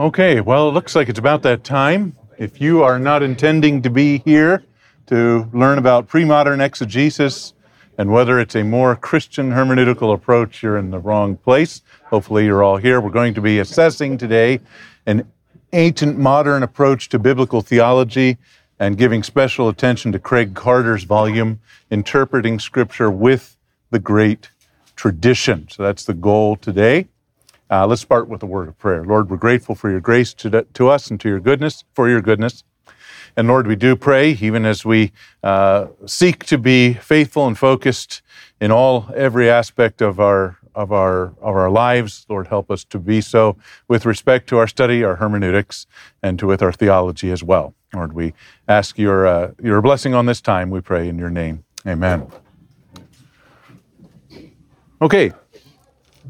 Okay, well, it looks like it's about that time. If you are not intending to be here to learn about pre modern exegesis and whether it's a more Christian hermeneutical approach, you're in the wrong place. Hopefully, you're all here. We're going to be assessing today an ancient modern approach to biblical theology and giving special attention to Craig Carter's volume, Interpreting Scripture with the Great Tradition. So that's the goal today. Uh, let's start with a word of prayer. Lord, we're grateful for your grace to, to us and to your goodness, for your goodness. And Lord, we do pray, even as we uh, seek to be faithful and focused in all every aspect of our of our of our lives. Lord, help us to be so with respect to our study, our hermeneutics, and to with our theology as well. Lord, we ask your uh, your blessing on this time. We pray in your name. Amen. Okay,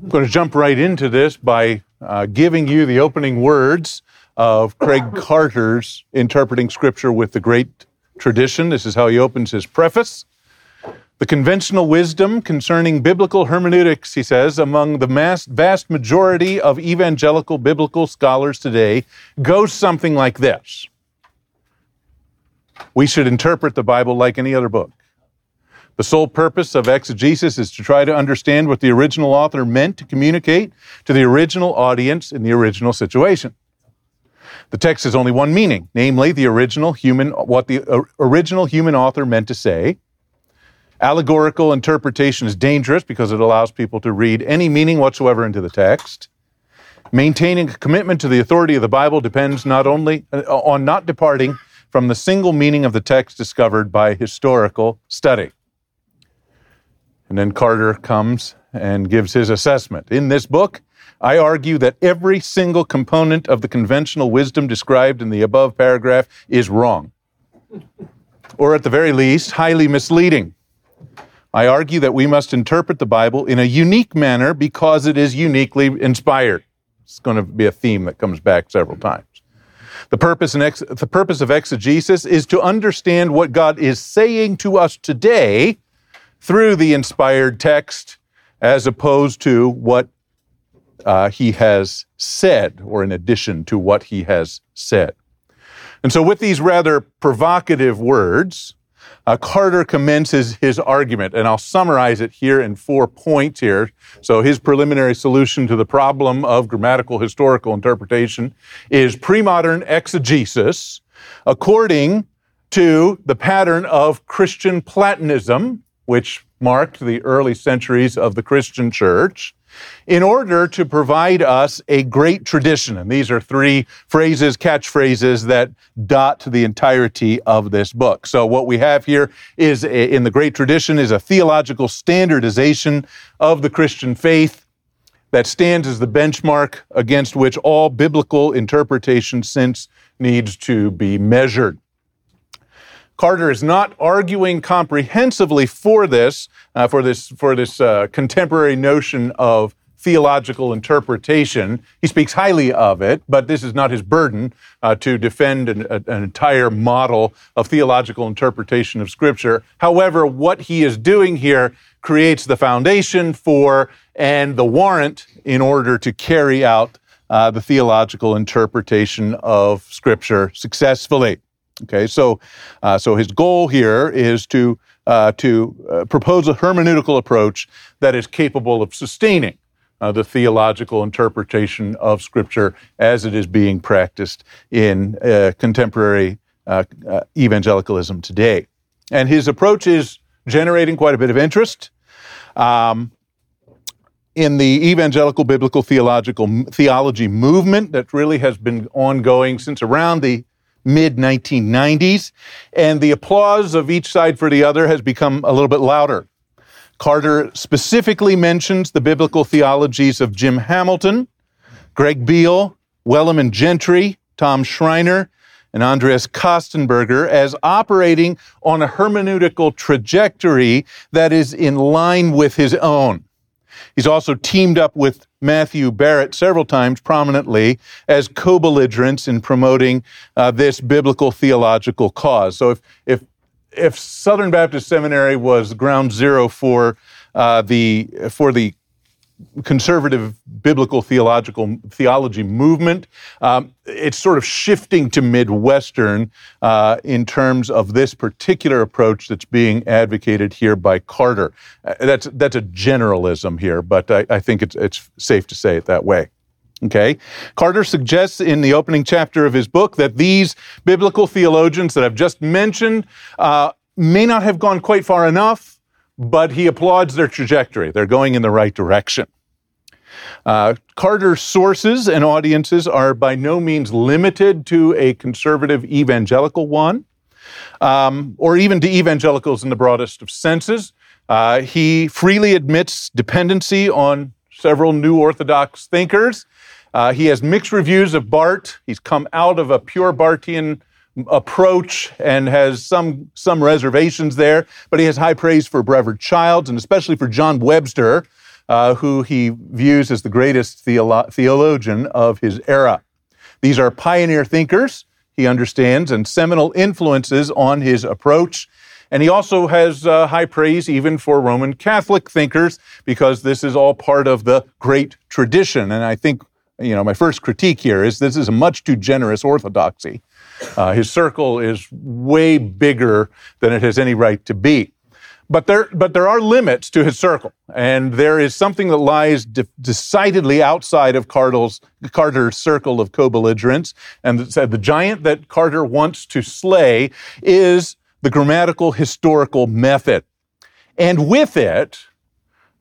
I'm going to jump right into this by uh, giving you the opening words of Craig Carter's Interpreting Scripture with the Great Tradition. This is how he opens his preface. The conventional wisdom concerning biblical hermeneutics, he says, among the mass, vast majority of evangelical biblical scholars today goes something like this We should interpret the Bible like any other book. The sole purpose of exegesis is to try to understand what the original author meant to communicate to the original audience in the original situation. The text has only one meaning, namely the original human what the uh, original human author meant to say. Allegorical interpretation is dangerous because it allows people to read any meaning whatsoever into the text. Maintaining a commitment to the authority of the Bible depends not only uh, on not departing from the single meaning of the text discovered by historical study. And then Carter comes and gives his assessment. In this book, I argue that every single component of the conventional wisdom described in the above paragraph is wrong, or at the very least, highly misleading. I argue that we must interpret the Bible in a unique manner because it is uniquely inspired. It's going to be a theme that comes back several times. The purpose, ex- the purpose of exegesis is to understand what God is saying to us today through the inspired text as opposed to what uh, he has said, or in addition to what he has said. And so, with these rather provocative words, uh, Carter commences his argument, and I'll summarize it here in four points here. So, his preliminary solution to the problem of grammatical historical interpretation is pre-modern exegesis according to the pattern of Christian Platonism, which marked the early centuries of the Christian church, in order to provide us a great tradition. And these are three phrases, catchphrases that dot the entirety of this book. So what we have here is a, in the great tradition is a theological standardization of the Christian faith that stands as the benchmark against which all biblical interpretation since needs to be measured. Carter is not arguing comprehensively for this, uh, for this, for this uh, contemporary notion of theological interpretation. He speaks highly of it, but this is not his burden uh, to defend an, an, entire model of theological interpretation of Scripture. However, what he is doing here creates the foundation for and the warrant in order to carry out uh, the theological interpretation of Scripture successfully. Okay, so uh, so his goal here is to uh, to uh, propose a hermeneutical approach that is capable of sustaining uh, the theological interpretation of Scripture as it is being practiced in uh, contemporary uh, evangelicalism today. And his approach is generating quite a bit of interest. Um, in the evangelical biblical theological theology movement that really has been ongoing since around the mid 1990s, and the applause of each side for the other has become a little bit louder. Carter specifically mentions the biblical theologies of Jim Hamilton, Greg Beale, Wellum and Gentry, Tom Schreiner, and Andreas Kostenberger as operating on a hermeneutical trajectory that is in line with his own. He's also teamed up with Matthew Barrett several times prominently as co-belligerents in promoting uh, this biblical theological cause. So if, if, if Southern Baptist Seminary was ground zero for uh, the, for the conservative biblical theological theology movement. Um, it's sort of shifting to Midwestern uh, in terms of this particular approach that's being advocated here by Carter. Uh, that's that's a generalism here, but I, I think it's it's safe to say it that way. Okay. Carter suggests in the opening chapter of his book that these biblical theologians that I've just mentioned uh, may not have gone quite far enough, but he applauds their trajectory. They're going in the right direction. Uh, Carter's sources and audiences are by no means limited to a conservative evangelical one, um, or even to evangelicals in the broadest of senses. Uh, he freely admits dependency on several neo-Orthodox thinkers. Uh, he has mixed reviews of Barth. He's come out of a pure Barthian approach and has some some reservations there, but he has high praise for Brevard Childs and especially for John Webster, uh, who he views as the greatest theolo- theologian of his era. These are pioneer thinkers, he understands, and seminal influences on his approach. And he also has uh, high praise even for Roman Catholic thinkers because this is all part of the great tradition. And I think, you know, my first critique here is this is a much too generous orthodoxy. Uh, his circle is way bigger than it has any right to be. But there, but there are limits to his circle, and there is something that lies de- decidedly outside of Carter's, Carter's circle of co-belligerents. And said the giant that Carter wants to slay is the grammatical historical method, and with it,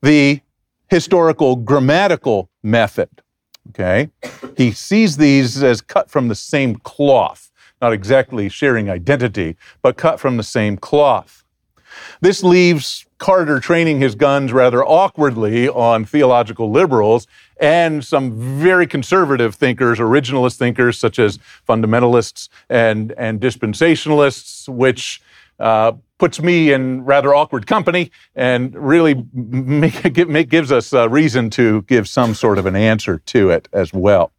the historical grammatical method. Okay, he sees these as cut from the same cloth, not exactly sharing identity, but cut from the same cloth. This leaves Carter training his guns rather awkwardly on theological liberals and some very conservative thinkers, originalist thinkers such as fundamentalists and, and dispensationalists, which uh, puts me in rather awkward company and really make, make, gives us a reason to give some sort of an answer to it as well.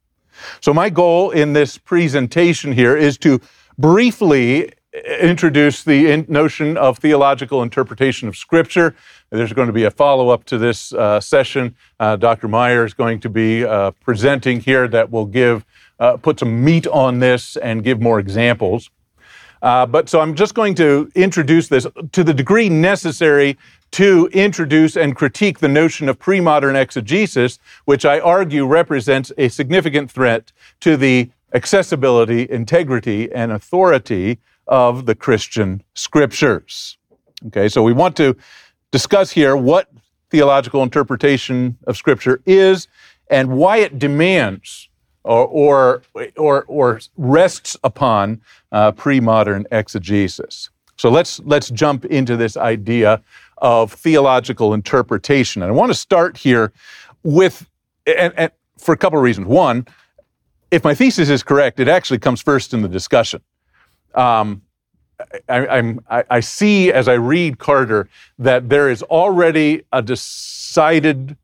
So, my goal in this presentation here is to briefly introduce the notion of theological interpretation of Scripture. There's going to be a follow up to this uh, session. Uh, Dr. Meyer is going to be uh, presenting here that will give uh, put some meat on this and give more examples. Uh, but so I'm just going to introduce this to the degree necessary to introduce and critique the notion of pre-modern exegesis, which I argue represents a significant threat to the accessibility, integrity, and authority of the Christian scriptures. Okay, so we want to discuss here what theological interpretation of scripture is and why it demands or, or, or, or rests upon uh, pre-modern exegesis. So let's, let's jump into this idea of theological interpretation. And I want to start here with, and, and for a couple of reasons. One, if my thesis is correct, it actually comes first in the discussion. Um, I, I, I, see as I read Carter that there is already a decided,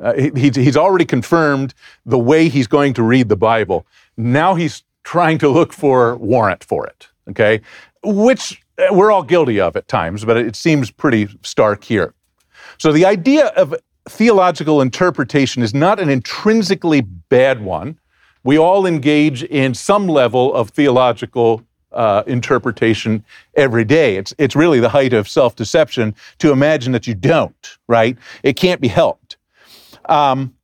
uh, he, he's already confirmed the way he's going to read the Bible. Now he's trying to look for warrant for it, okay? Which we're all guilty of at times, but it seems pretty stark here. So the idea of theological interpretation is not an intrinsically bad one. We all engage in some level of theological uh, interpretation every day. It's, it's really the height of self deception to imagine that you don't, right? It can't be helped. Um,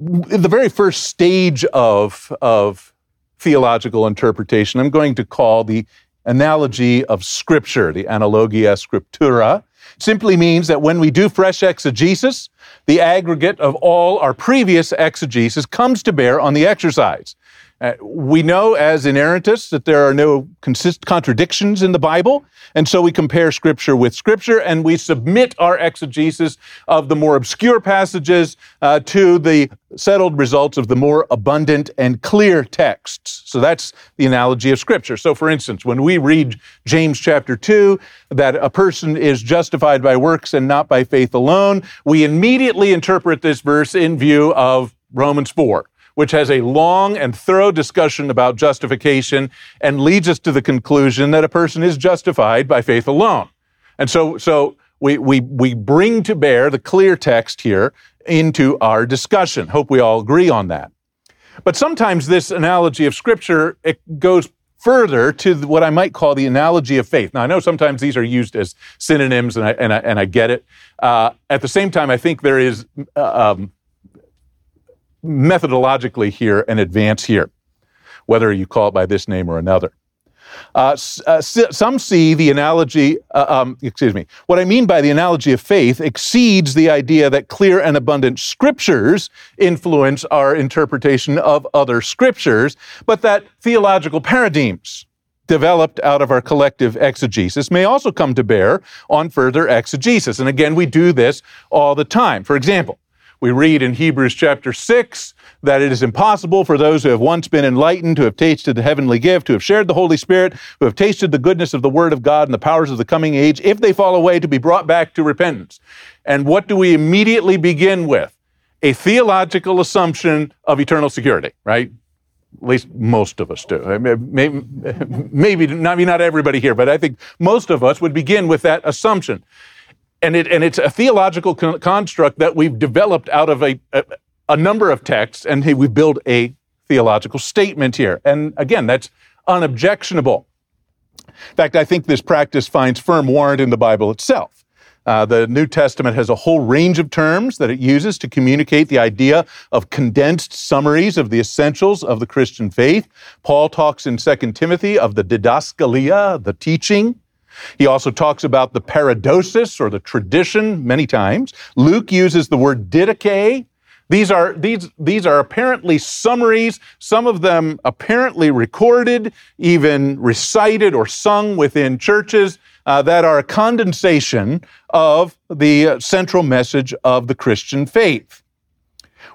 the very first stage of, of theological interpretation, I'm going to call the analogy of Scripture, the analogia scriptura, simply means that when we do fresh exegesis, the aggregate of all our previous exegesis comes to bear on the exercise. Uh, we know as inerrantists that there are no consist- contradictions in the Bible, and so we compare Scripture with Scripture, and we submit our exegesis of the more obscure passages uh, to the settled results of the more abundant and clear texts. So that's the analogy of Scripture. So, for instance, when we read James chapter 2, that a person is justified by works and not by faith alone, we immediately interpret this verse in view of Romans 4 which has a long and thorough discussion about justification and leads us to the conclusion that a person is justified by faith alone. And so, so we, we, we bring to bear the clear text here into our discussion. Hope we all agree on that. But sometimes this analogy of Scripture it goes further to what I might call the analogy of faith. Now, I know sometimes these are used as synonyms, and I, and I, and I get it. Uh, at the same time, I think there is uh, um, methodologically here an advance here, whether you call it by this name or another. Uh, uh, some see the analogy, uh, um, excuse me, what I mean by the analogy of faith exceeds the idea that clear and abundant scriptures influence our interpretation of other scriptures, but that theological paradigms developed out of our collective exegesis may also come to bear on further exegesis. And again, we do this all the time. For example, we read in Hebrews chapter 6 that it is impossible for those who have once been enlightened, to have tasted the heavenly gift, to have shared the Holy Spirit, who have tasted the goodness of the Word of God and the powers of the coming age, if they fall away, to be brought back to repentance. And what do we immediately begin with? A theological assumption of eternal security, right? At least most of us do. Maybe, maybe not everybody here, but I think most of us would begin with that assumption and it and it's a theological con- construct that we've developed out of a, a, a number of texts, and we build a theological statement here. And again, that's unobjectionable. In fact, I think this practice finds firm warrant in the Bible itself. Uh, the New Testament has a whole range of terms that it uses to communicate the idea of condensed summaries of the essentials of the Christian faith. Paul talks in 2 Timothy of the didaskalia, the teaching. He also talks about the paradosis or the tradition many times. Luke uses the word didache. These are, these, these are apparently summaries, some of them apparently recorded, even recited or sung within churches uh, that are a condensation of the uh, central message of the Christian faith.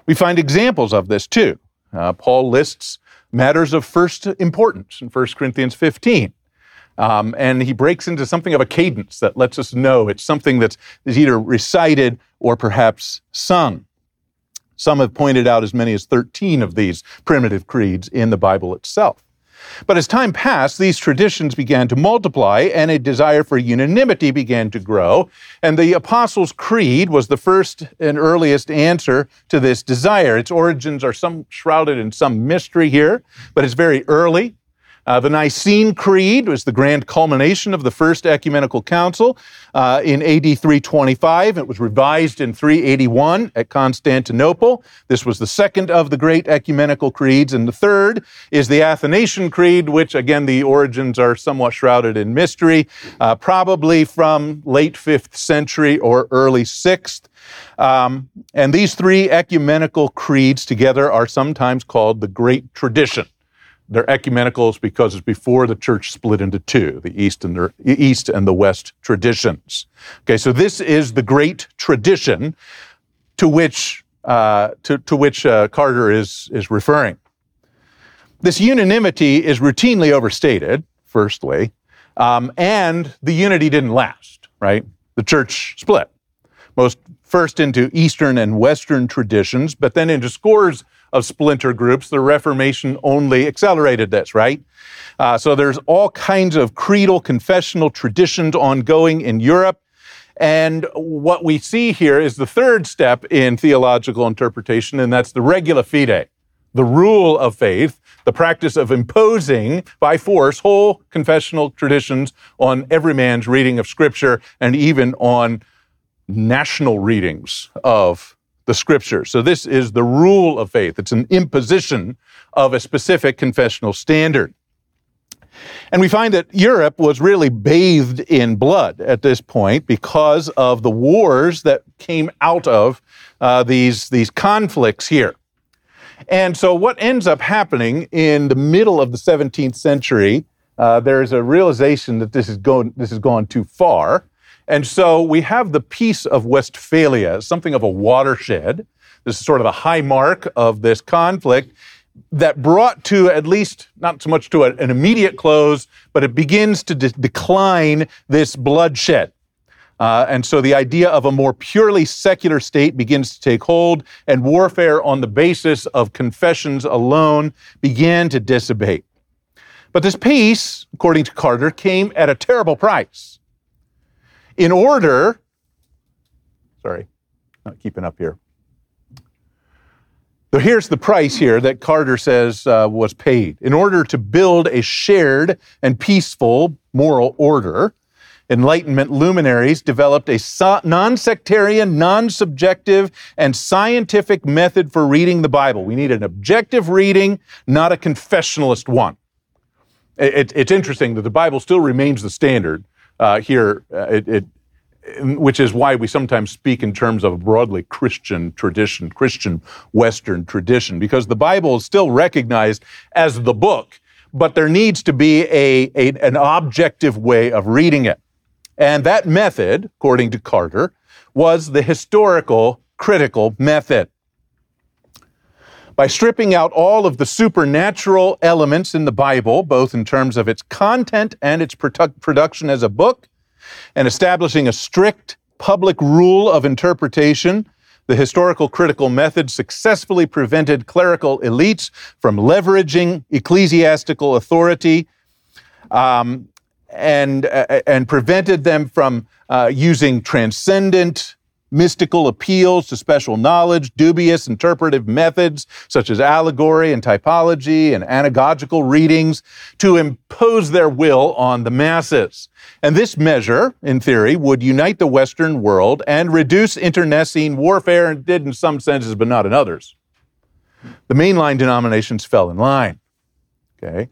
We find examples of this too. Uh, Paul lists matters of first importance in 1 Corinthians 15. Um, and he breaks into something of a cadence that lets us know it's something that's is either recited or perhaps sung. Some have pointed out as many as 13 of these primitive creeds in the Bible itself. But as time passed, these traditions began to multiply and a desire for unanimity began to grow. And the Apostles' Creed was the first and earliest answer to this desire. Its origins are some shrouded in some mystery here, but it's very early. Uh, the Nicene Creed was the grand culmination of the First Ecumenical Council uh, in AD 325. It was revised in 381 at Constantinople. This was the second of the great ecumenical creeds. And the third is the Athanasian Creed, which, again, the origins are somewhat shrouded in mystery, uh, probably from late 5th century or early 6th. Um, and these three ecumenical creeds together are sometimes called the Great Tradition. They're ecumenicals because it's before the church split into two, the East and the East and the West traditions. Okay, so this is the great tradition to which uh, to, to which uh, Carter is is referring. This unanimity is routinely overstated. Firstly, um, and the unity didn't last. Right, the church split. Most first into Eastern and Western traditions, but then into scores of splinter groups. The Reformation only accelerated this, right? Uh, so there's all kinds of creedal confessional traditions ongoing in Europe. And what we see here is the third step in theological interpretation, and that's the regula fide, the rule of faith, the practice of imposing by force whole confessional traditions on every man's reading of Scripture and even on national readings of the scriptures. So this is the rule of faith. It's an imposition of a specific confessional standard. And we find that Europe was really bathed in blood at this point because of the wars that came out of uh, these, these conflicts here. And so, what ends up happening in the middle of the 17th century, uh, there's a realization that this is, going, this has gone too far. And so we have the Peace of Westphalia, something of a watershed. This is sort of a high mark of this conflict that brought to at least not so much to an immediate close, but it begins to de- decline this bloodshed. Uh, and so the idea of a more purely secular state begins to take hold, and warfare on the basis of confessions alone began to dissipate. But this peace, according to Carter, came at a terrible price in order Sorry, not keeping up here. So here's the price here that Carter says uh, was paid. In order to build a shared and peaceful moral order, Enlightenment luminaries developed a non sectarian, non subjective, and scientific method for reading the Bible. We need an objective reading, not a confessionalist one. It, it's interesting that the Bible still remains the standard uh, here. Uh, it, it, which is why we sometimes speak in terms of broadly Christian tradition, Christian Western tradition, because the Bible is still recognized as the book, but there needs to be a, a, an objective way of reading it. And that method, according to Carter, was the historical critical method. By stripping out all of the supernatural elements in the Bible, both in terms of its content and its produ- production as a book, and establishing a strict public rule of interpretation, the historical critical method successfully prevented clerical elites from leveraging ecclesiastical authority um, and, uh, and prevented them from uh, using transcendent mystical appeals to special knowledge, dubious interpretive methods such as allegory and typology and anagogical readings to impose their will on the masses. And this measure, in theory, would unite the Western world and reduce internecine warfare, and did in some senses, but not in others. The mainline denominations fell in line. Okay.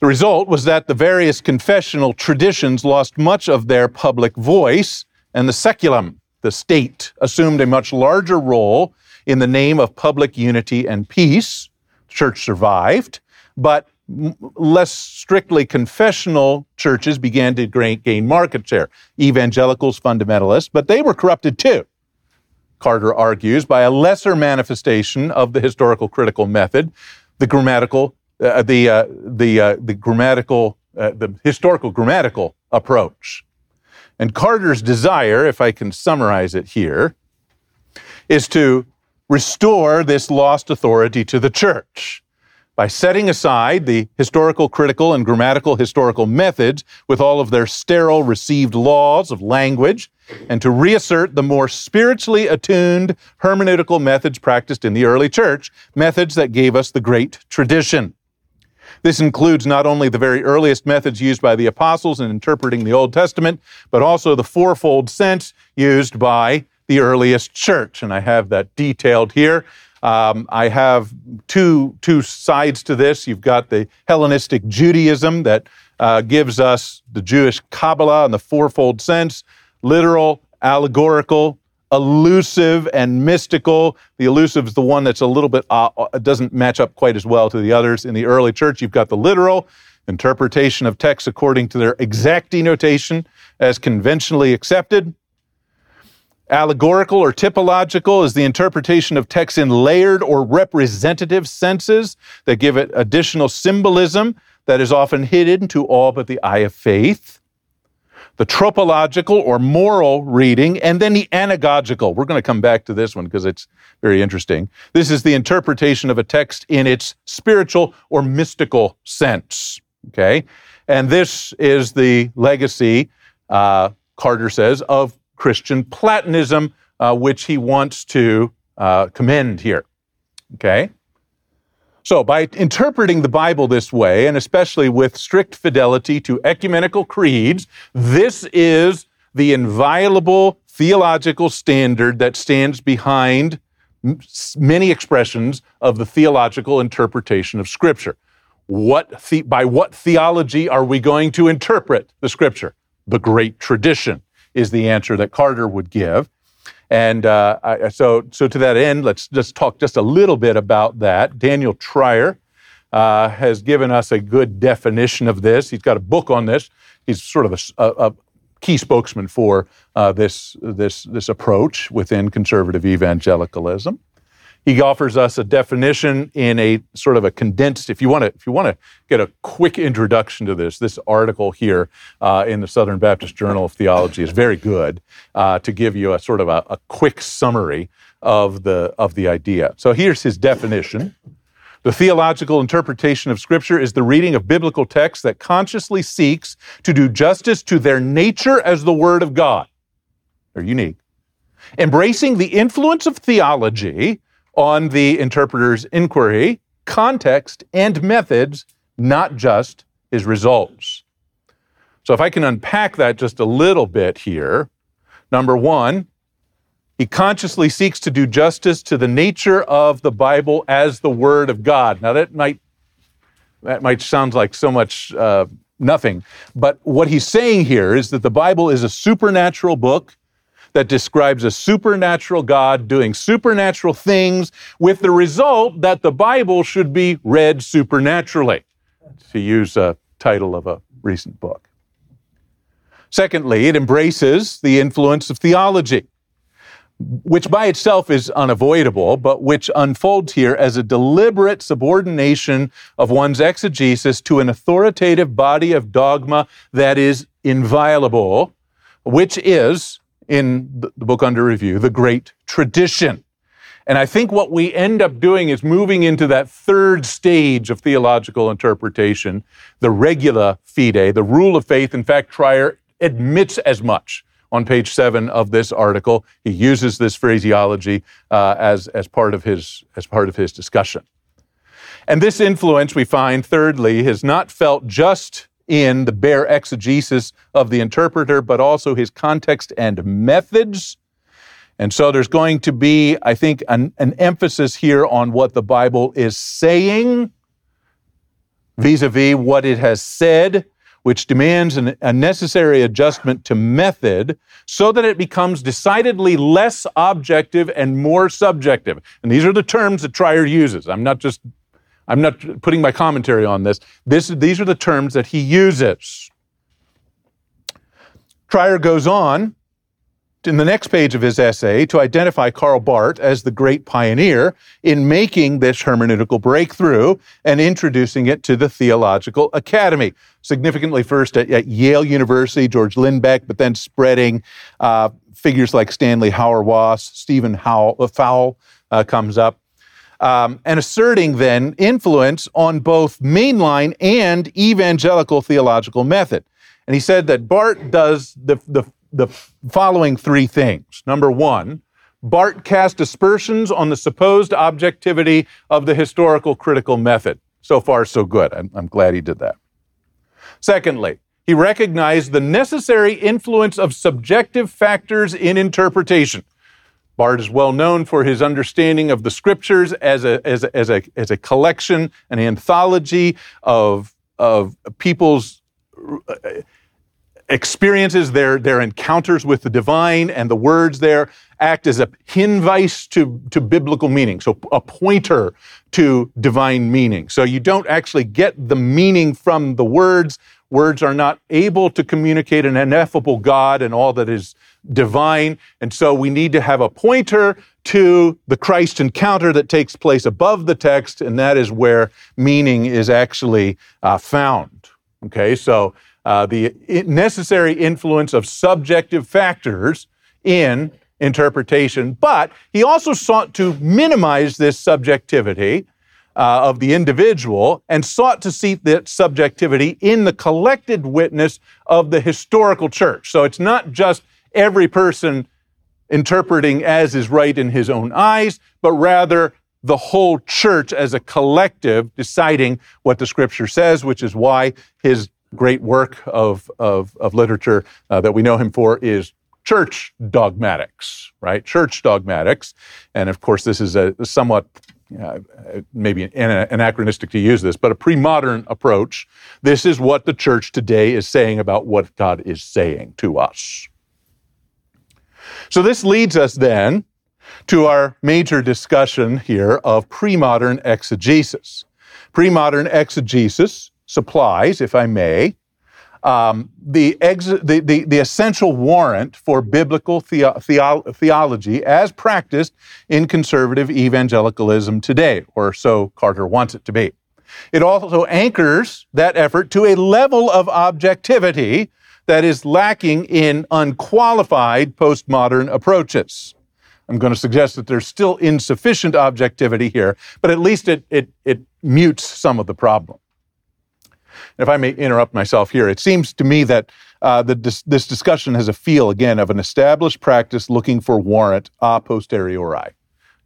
The result was that the various confessional traditions lost much of their public voice, and the saeculum, the state assumed a much larger role in the name of public unity and peace. church survived, but less strictly confessional churches began to gain market share. Evangelicals, fundamentalists, but they were corrupted too. Carter argues by a lesser manifestation of the historical critical method, the grammatical, uh, the uh, the uh, the grammatical, uh, the historical grammatical approach. And Carter's desire, if I can summarize it here, is to restore this lost authority to the church by setting aside the historical, critical, and grammatical historical methods with all of their sterile received laws of language, and to reassert the more spiritually attuned hermeneutical methods practiced in the early church, methods that gave us the great tradition. This includes not only the very earliest methods used by the apostles in interpreting the Old Testament, but also the fourfold sense used by the earliest church. And I have that detailed here. Um, I have two, two sides to this. You've got the Hellenistic Judaism that uh, gives us the Jewish Kabbalah in the fourfold sense, literal, allegorical, elusive and mystical. The elusive is the one that's a little bit uh, uh, doesn't match up quite as well to the others. In the early church, you've got the literal interpretation of texts according to their exact denotation as conventionally accepted. Allegorical or typological is the interpretation of texts in layered or representative senses that give it additional symbolism that is often hidden to all but the eye of faith the tropological or moral reading, and then the anagogical. We're going to come back to this one because it's very interesting. This is the interpretation of a text in its spiritual or mystical sense. Okay? And this is the legacy, uh, Carter says, of Christian Platonism, uh, which he wants to uh, commend here. Okay? So, by interpreting the Bible this way, and especially with strict fidelity to ecumenical creeds, this is the inviolable theological standard that stands behind many expressions of the theological interpretation of Scripture. What the, by what theology are we going to interpret the Scripture? The great tradition is the answer that Carter would give. And uh, I, so, so to that end, let's just talk just a little bit about that. Daniel Treier uh, has given us a good definition of this. He's got a book on this. He's sort of a, a, a key spokesman for uh, this, this, this approach within conservative evangelicalism. He offers us a definition in a sort of a condensed. If you want to, if you want to get a quick introduction to this, this article here uh, in the Southern Baptist Journal of Theology is very good uh, to give you a sort of a, a quick summary of the of the idea. So here's his definition. The theological interpretation of Scripture is the reading of biblical texts that consciously seeks to do justice to their nature as the Word of God. They're unique embracing the influence of theology on the interpreter's inquiry, context, and methods, not just his results. So, if I can unpack that just a little bit here, number one, he consciously seeks to do justice to the nature of the Bible as the Word of God. Now, that might that might sound like so much uh, nothing, but what he's saying here is that the Bible is a supernatural book that describes a supernatural God doing supernatural things, with the result that the Bible should be read supernaturally, to use a title of a recent book. Secondly, it embraces the influence of theology, which by itself is unavoidable, but which unfolds here as a deliberate subordination of one's exegesis to an authoritative body of dogma that is inviolable, which is in the book under review, the great tradition. And I think what we end up doing is moving into that third stage of theological interpretation, the regula fide, the rule of faith. In fact, Treier admits as much on page seven of this article. He uses this phraseology uh, as, as, part of his, as part of his discussion. And this influence, we find, thirdly, is not felt just in the bare exegesis of the interpreter, but also his context and methods. And so there's going to be, I think, an, an emphasis here on what the Bible is saying vis a vis what it has said, which demands an, a necessary adjustment to method so that it becomes decidedly less objective and more subjective. And these are the terms that Treier uses. I'm not just I'm not putting my commentary on this. this. These are the terms that he uses. Treier goes on in the next page of his essay to identify Karl Barth as the great pioneer in making this hermeneutical breakthrough and introducing it to the Theological Academy. Significantly, first at, at Yale University, George Lindbeck, but then spreading uh, figures like Stanley Hauerwas, Stephen Howell, uh, uh, comes up um, and asserting then influence on both mainline and evangelical theological method. And he said that Barth does the, the, the following three things. Number one, Barth cast aspersions on the supposed objectivity of the historical critical method. So far, so good. I'm, I'm glad he did that. Secondly, he recognized the necessary influence of subjective factors in interpretation. Barth is well known for his understanding of the scriptures as a, as a, as a, as a collection, an anthology of, of people's uh, experiences, their, their encounters with the divine, and the words there act as a hinweis to, to biblical meaning, so a pointer to divine meaning. So you don't actually get the meaning from the words. Words are not able to communicate an ineffable God and all that is divine. And so we need to have a pointer to the Christ encounter that takes place above the text, and that is where meaning is actually uh, found. Okay, so uh, the necessary influence of subjective factors in interpretation, but he also sought to minimize this subjectivity. Uh, of the individual and sought to see that subjectivity in the collected witness of the historical church. So it's not just every person interpreting as is right in his own eyes, but rather the whole church as a collective deciding what the scripture says, which is why his great work of, of, of literature uh, that we know him for is church dogmatics, right? Church dogmatics. And of course, this is a somewhat uh, maybe anachronistic to use this, but a pre modern approach. This is what the church today is saying about what God is saying to us. So this leads us then to our major discussion here of pre-modern exegesis. Pre-modern exegesis supplies, if I may, um, the, ex- the, the, the, essential warrant for biblical theo- theo- theology as practiced in conservative evangelicalism today, or so Carter wants it to be. It also anchors that effort to a level of objectivity that is lacking in unqualified postmodern approaches. I'm going to suggest that there's still insufficient objectivity here, but at least it, it, it mutes some of the problem. If I may interrupt myself here, it seems to me that uh, this discussion has a feel, again, of an established practice looking for warrant a posteriori,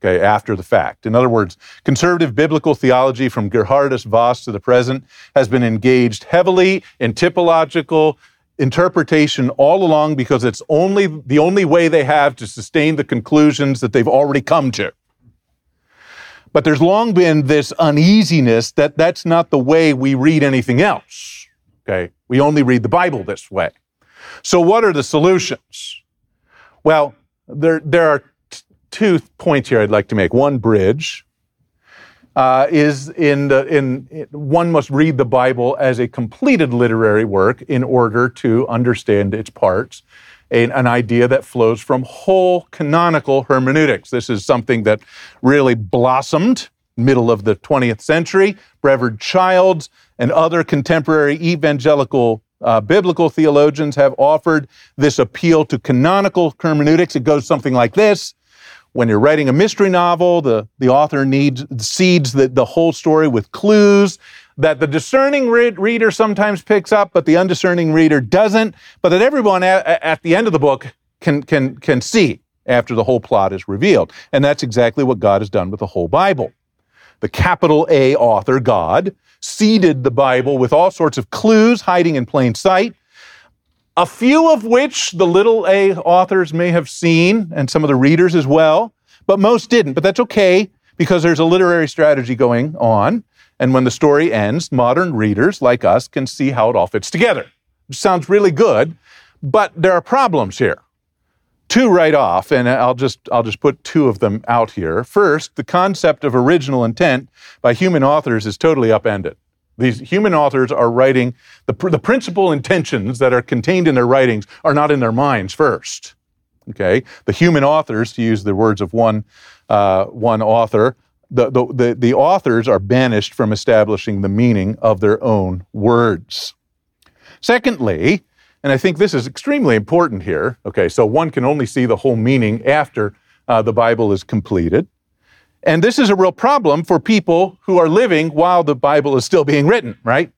okay, after the fact. In other words, conservative biblical theology from Geerhardus Vos to the present has been engaged heavily in typological interpretation all along because it's only the only way they have to sustain the conclusions that they've already come to. But there's long been this uneasiness that that's not the way we read anything else. Okay. We only read the Bible this way. So what are the solutions? Well, there, there are t- two points here I'd like to make. One bridge uh, is in the, in, one must read the Bible as a completed literary work in order to understand its parts. A, an idea that flows from whole canonical hermeneutics. This is something that really blossomed middle of the 20th century. Brevard Childs and other contemporary evangelical uh, biblical theologians have offered this appeal to canonical hermeneutics. It goes something like this. When you're writing a mystery novel, the, the author needs seeds the, the whole story with clues that the discerning re- reader sometimes picks up, but the undiscerning reader doesn't, but that everyone at, at the end of the book can, can, can see after the whole plot is revealed. And that's exactly what God has done with the whole Bible. The capital A author, God, seeded the Bible with all sorts of clues hiding in plain sight, a few of which the little a authors may have seen, and some of the readers as well, but most didn't. But that's okay because there's a literary strategy going on. And when the story ends, modern readers like us can see how it all fits together. It sounds really good, but there are problems here. Two right off, and I'll just, I'll just put two of them out here. First, the concept of original intent by human authors is totally upended. These human authors are writing, the, the principal intentions that are contained in their writings are not in their minds first. Okay? The human authors, to use the words of one, uh, one author, the, the, the, the authors are banished from establishing the meaning of their own words. Secondly, and I think this is extremely important here. Okay, so one can only see the whole meaning after uh, the Bible is completed. And this is a real problem for people who are living while the Bible is still being written, right?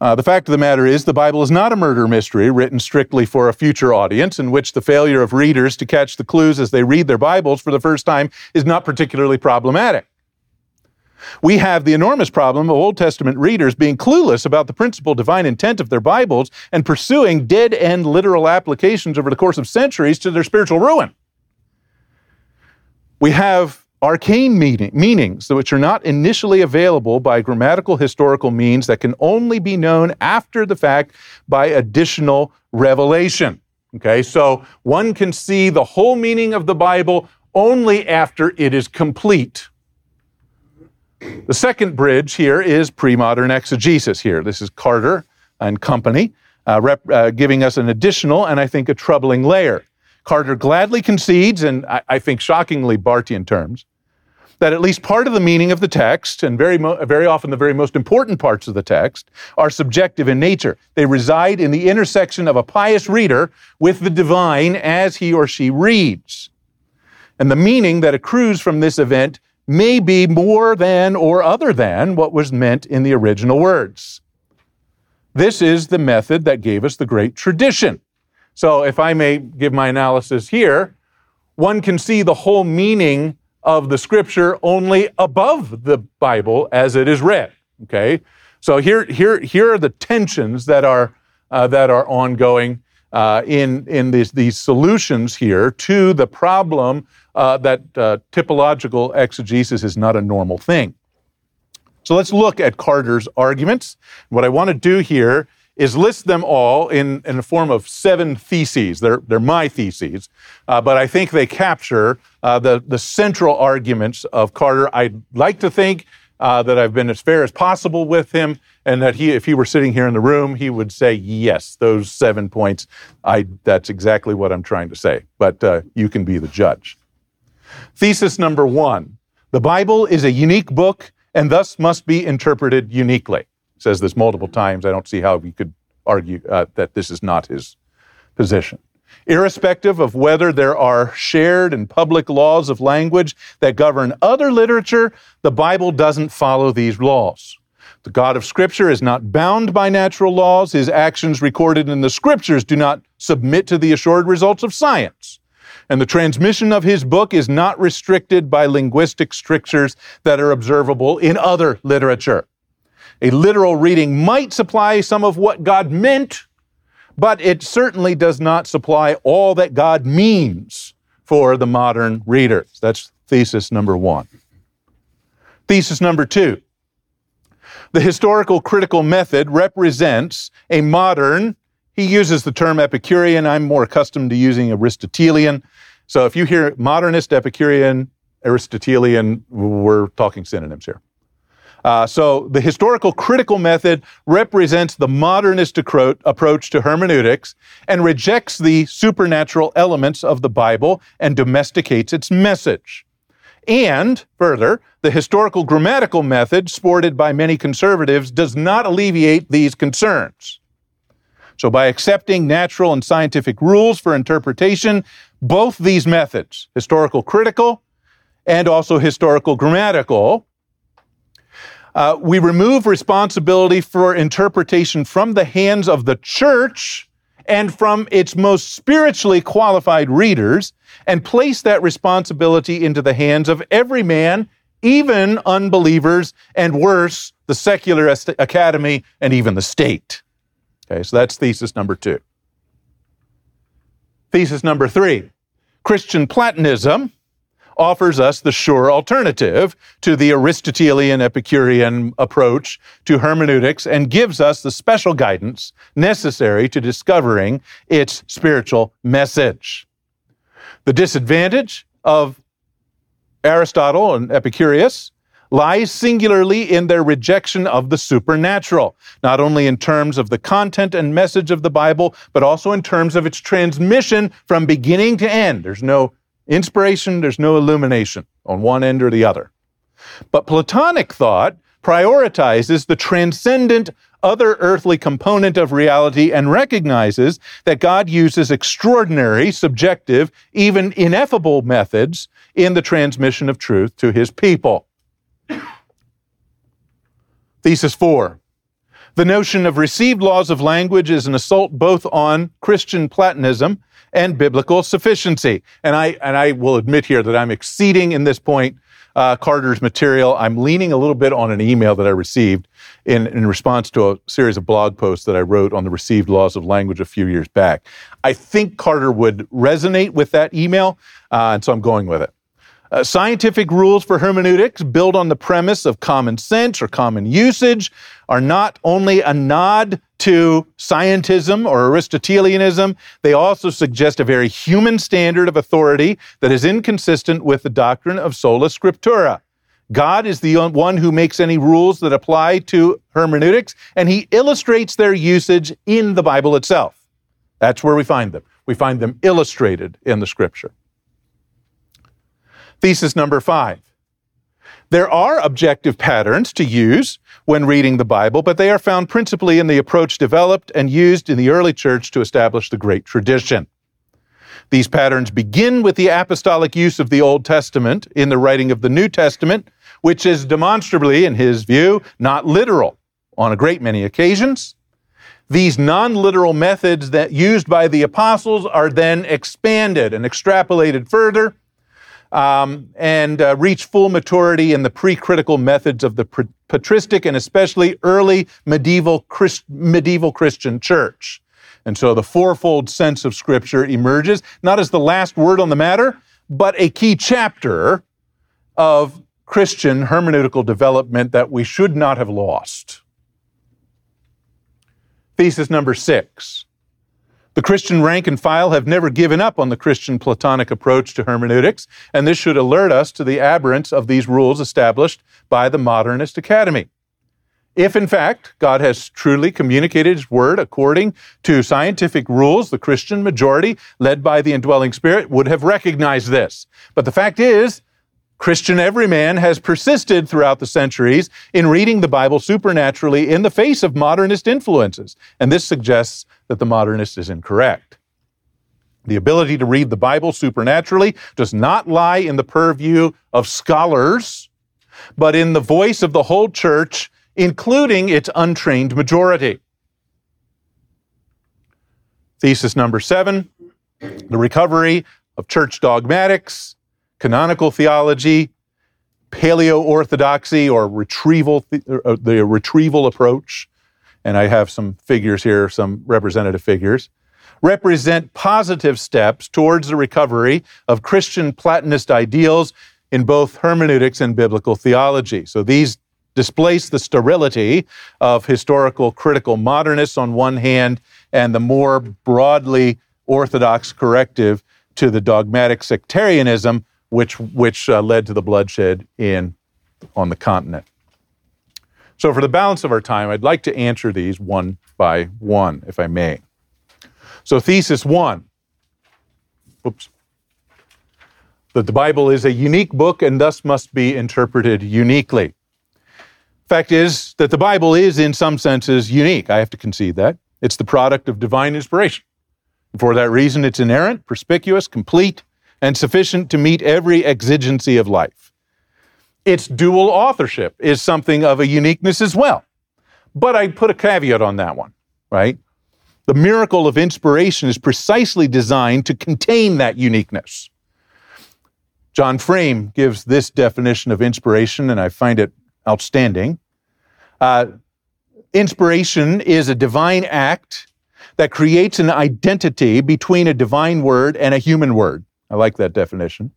Uh, the fact of the matter is, the Bible is not a murder mystery written strictly for a future audience in which the failure of readers to catch the clues as they read their Bibles for the first time is not particularly problematic. We have the enormous problem of Old Testament readers being clueless about the principal divine intent of their Bibles and pursuing dead end literal applications over the course of centuries to their spiritual ruin. We have arcane meaning, meanings which are not initially available by grammatical historical means that can only be known after the fact by additional revelation. Okay, so one can see the whole meaning of the Bible only after it is complete. The second bridge here is pre-modern exegesis here. This is Carter and company uh, rep, uh, giving us an additional and I think a troubling layer. Carter gladly concedes, and I, I think shockingly Barthian terms, that at least part of the meaning of the text, and very, mo- very often the very most important parts of the text, are subjective in nature. They reside in the intersection of a pious reader with the divine as he or she reads. And the meaning that accrues from this event may be more than or other than what was meant in the original words. This is the method that gave us the great tradition. So, if I may give my analysis here, one can see the whole meaning of the scripture only above the Bible as it is read. Okay? So, here, here, here are the tensions that are, uh, that are ongoing uh, in, in these, these solutions here to the problem uh, that uh, typological exegesis is not a normal thing. So let's look at Carter's arguments. What I want to do here is list them all in, in the form of seven theses. They're, they're my theses, uh, but I think they capture uh, the, the central arguments of Carter. I'd like to think uh, that I've been as fair as possible with him, and that he, if he were sitting here in the room, he would say, "Yes, those seven points. I that's exactly what I'm trying to say." But uh, you can be the judge. Thesis number one: the Bible is a unique book, and thus must be interpreted uniquely. Says this multiple times. I don't see how we could argue uh, that this is not his position irrespective of whether there are shared and public laws of language that govern other literature, the Bible doesn't follow these laws. The God of Scripture is not bound by natural laws. His actions recorded in the Scriptures do not submit to the assured results of science. And the transmission of his book is not restricted by linguistic strictures that are observable in other literature. A literal reading might supply some of what God meant, but it certainly does not supply all that God means for the modern reader. That's thesis number one. Thesis number two the historical critical method represents a modern, he uses the term Epicurean. I'm more accustomed to using Aristotelian. So if you hear modernist, Epicurean, Aristotelian, we're talking synonyms here. Uh, so the historical critical method represents the modernist approach to hermeneutics and rejects the supernatural elements of the Bible and domesticates its message. And further, the historical grammatical method sported by many conservatives does not alleviate these concerns. So, by accepting natural and scientific rules for interpretation, both these methods, historical critical and also historical grammatical, uh, we remove responsibility for interpretation from the hands of the church and from its most spiritually qualified readers and place that responsibility into the hands of every man, even unbelievers, and worse, the secular academy and even the state. Okay, so that's thesis number two. Thesis number three Christian Platonism offers us the sure alternative to the Aristotelian Epicurean approach to hermeneutics and gives us the special guidance necessary to discovering its spiritual message. The disadvantage of Aristotle and Epicurus lies singularly in their rejection of the supernatural, not only in terms of the content and message of the Bible, but also in terms of its transmission from beginning to end. There's no inspiration, there's no illumination on one end or the other. But Platonic thought prioritizes the transcendent other earthly component of reality and recognizes that God uses extraordinary, subjective, even ineffable methods in the transmission of truth to his people. Thesis four. The notion of received laws of language is an assault both on Christian Platonism and biblical sufficiency. And I, and I will admit here that I'm exceeding in this point uh, Carter's material. I'm leaning a little bit on an email that I received in, in response to a series of blog posts that I wrote on the received laws of language a few years back. I think Carter would resonate with that email, uh, and so I'm going with it. Uh, scientific rules for hermeneutics built on the premise of common sense or common usage are not only a nod to scientism or Aristotelianism, they also suggest a very human standard of authority that is inconsistent with the doctrine of sola scriptura. God is the one who makes any rules that apply to hermeneutics, and he illustrates their usage in the Bible itself. That's where we find them. We find them illustrated in the scripture. Thesis number five. There are objective patterns to use when reading the Bible, but they are found principally in the approach developed and used in the early church to establish the great tradition. These patterns begin with the apostolic use of the Old Testament in the writing of the New Testament, which is demonstrably, in his view, not literal on a great many occasions. These non literal methods that used by the apostles are then expanded and extrapolated further um, and uh, reach full maturity in the pre-critical methods of the patristic and especially early medieval, Christ- medieval Christian church. And so the fourfold sense of Scripture emerges, not as the last word on the matter, but a key chapter of Christian hermeneutical development that we should not have lost. Thesis number six the Christian rank and file have never given up on the Christian Platonic approach to hermeneutics, and this should alert us to the aberrance of these rules established by the modernist academy. If, in fact, God has truly communicated His word according to scientific rules, the Christian majority, led by the indwelling Spirit, would have recognized this. But the fact is, Christian everyman has persisted throughout the centuries in reading the Bible supernaturally in the face of modernist influences, and this suggests that the modernist is incorrect. The ability to read the Bible supernaturally does not lie in the purview of scholars, but in the voice of the whole church including its untrained majority. Thesis number seven the recovery of church dogmatics, canonical theology, paleo orthodoxy or retrieval, uh, the retrieval approach, and I have some figures here, some representative figures, represent positive steps towards the recovery of Christian Platonist ideals in both hermeneutics and biblical theology. So these displace the sterility of historical critical modernists on one hand and the more broadly orthodox corrective to the dogmatic sectarianism which, which uh, led to the bloodshed in, on the continent. So, for the balance of our time, I'd like to answer these one by one, if I may. So, thesis one oops, that the Bible is a unique book and thus must be interpreted uniquely. Fact is that the Bible is, in some senses, unique. I have to concede that. It's the product of divine inspiration. For that reason, it's inerrant, perspicuous, complete, and sufficient to meet every exigency of life. Its dual authorship is something of a uniqueness as well. But I put a caveat on that one, right? The miracle of inspiration is precisely designed to contain that uniqueness. John Frame gives this definition of inspiration, and I find it outstanding. Uh, inspiration is a divine act that creates an identity between a divine word and a human word. I like that definition.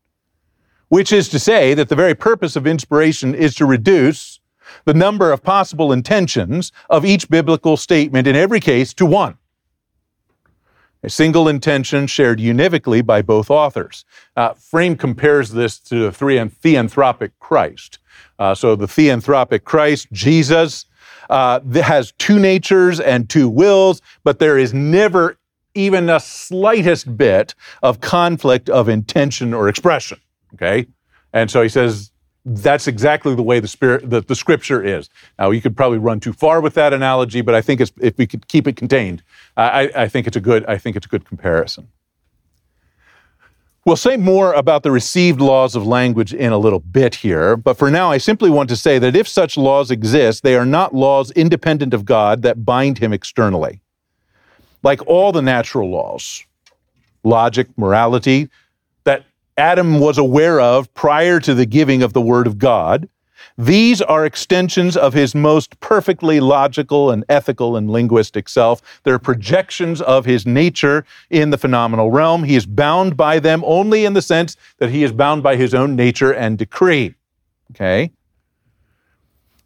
Which is to say that the very purpose of inspiration is to reduce the number of possible intentions of each biblical statement in every case to one. A single intention shared univocally by both authors. Uh, Frame compares this to the three theanthropic Christ. Uh, so the theanthropic Christ, Jesus, uh, has two natures and two wills, but there is never even the slightest bit of conflict of intention or expression. Okay? And so he says that's exactly the way the spirit the, the scripture is. Now you could probably run too far with that analogy, but I think if we could keep it contained, I, I think it's a good I think it's a good comparison. We'll say more about the received laws of language in a little bit here, but for now I simply want to say that if such laws exist, they are not laws independent of God that bind him externally like all the natural laws, logic, morality, that Adam was aware of prior to the giving of the Word of God, these are extensions of his most perfectly logical and ethical and linguistic self. They're projections of his nature in the phenomenal realm. He is bound by them only in the sense that he is bound by his own nature and decree. Okay?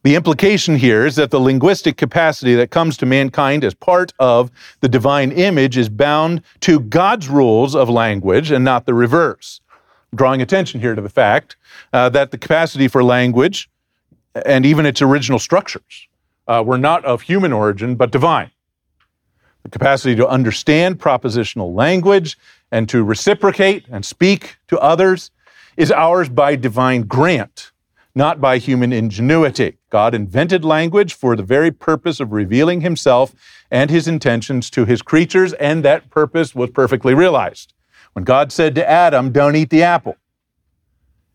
The implication here is that the linguistic capacity that comes to mankind as part of the divine image is bound to God's rules of language and not the reverse. Drawing attention here to the fact uh, that the capacity for language and even its original structures uh, were not of human origin but divine. The capacity to understand propositional language and to reciprocate and speak to others is ours by divine grant not by human ingenuity. God invented language for the very purpose of revealing himself and his intentions to his creatures, and that purpose was perfectly realized. When God said to Adam, Don't eat the apple,